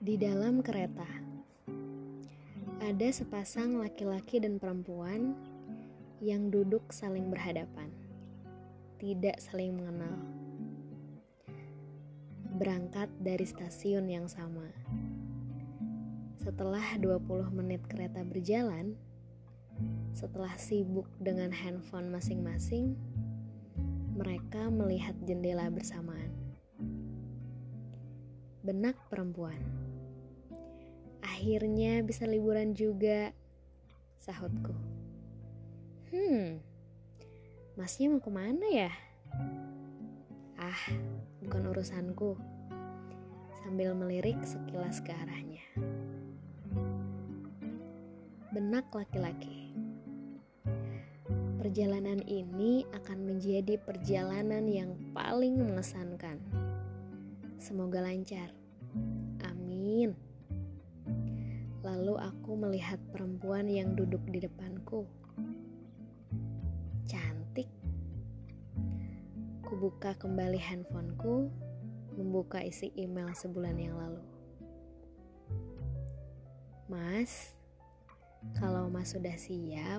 Di dalam kereta, ada sepasang laki-laki dan perempuan yang duduk saling berhadapan, tidak saling mengenal. Berangkat dari stasiun yang sama. Setelah 20 menit kereta berjalan, setelah sibuk dengan handphone masing-masing, mereka melihat jendela bersamaan. Benak perempuan Akhirnya bisa liburan juga, sahutku. Hmm, masnya mau ke mana ya? Ah, bukan urusanku. Sambil melirik sekilas ke arahnya. Benak laki-laki. Perjalanan ini akan menjadi perjalanan yang paling mengesankan. Semoga lancar. Aku melihat perempuan yang duduk di depanku. Cantik. Kubuka kembali handphoneku, membuka isi email sebulan yang lalu. Mas, kalau Mas sudah siap,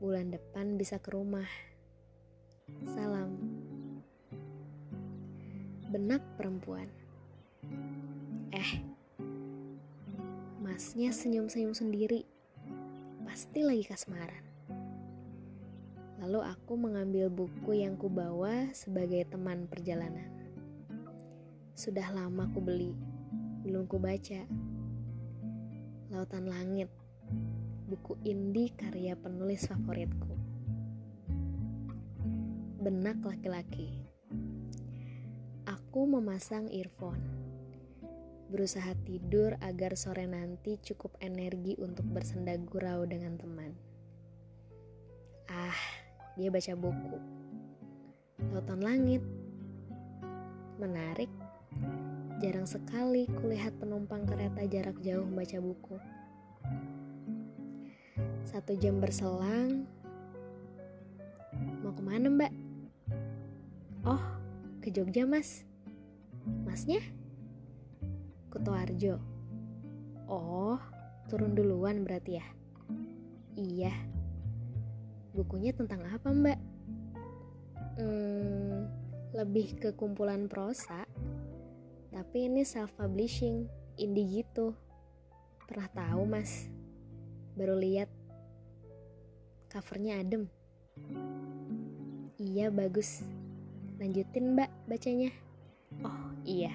bulan depan bisa ke rumah. Salam. Benak perempuan. Eh, Masnya senyum-senyum sendiri. Pasti lagi kasmaran. Lalu aku mengambil buku yang kubawa sebagai teman perjalanan. Sudah lama ku beli, belum ku baca. Lautan Langit, buku indie karya penulis favoritku. Benak laki-laki. Aku memasang earphone berusaha tidur agar sore nanti cukup energi untuk bersenda gurau dengan teman. Ah, dia baca buku. Lautan langit. Menarik. Jarang sekali kulihat penumpang kereta jarak jauh membaca buku. Satu jam berselang. Mau ke mana mbak? Oh, ke Jogja mas. Masnya? Kutoarjo. Oh, turun duluan berarti ya? Iya. Bukunya tentang apa, Mbak? Hmm, lebih ke kumpulan prosa. Tapi ini self-publishing, indie gitu. Pernah tahu, Mas? Baru lihat. Covernya adem. Iya, bagus. Lanjutin, Mbak, bacanya. Oh, iya.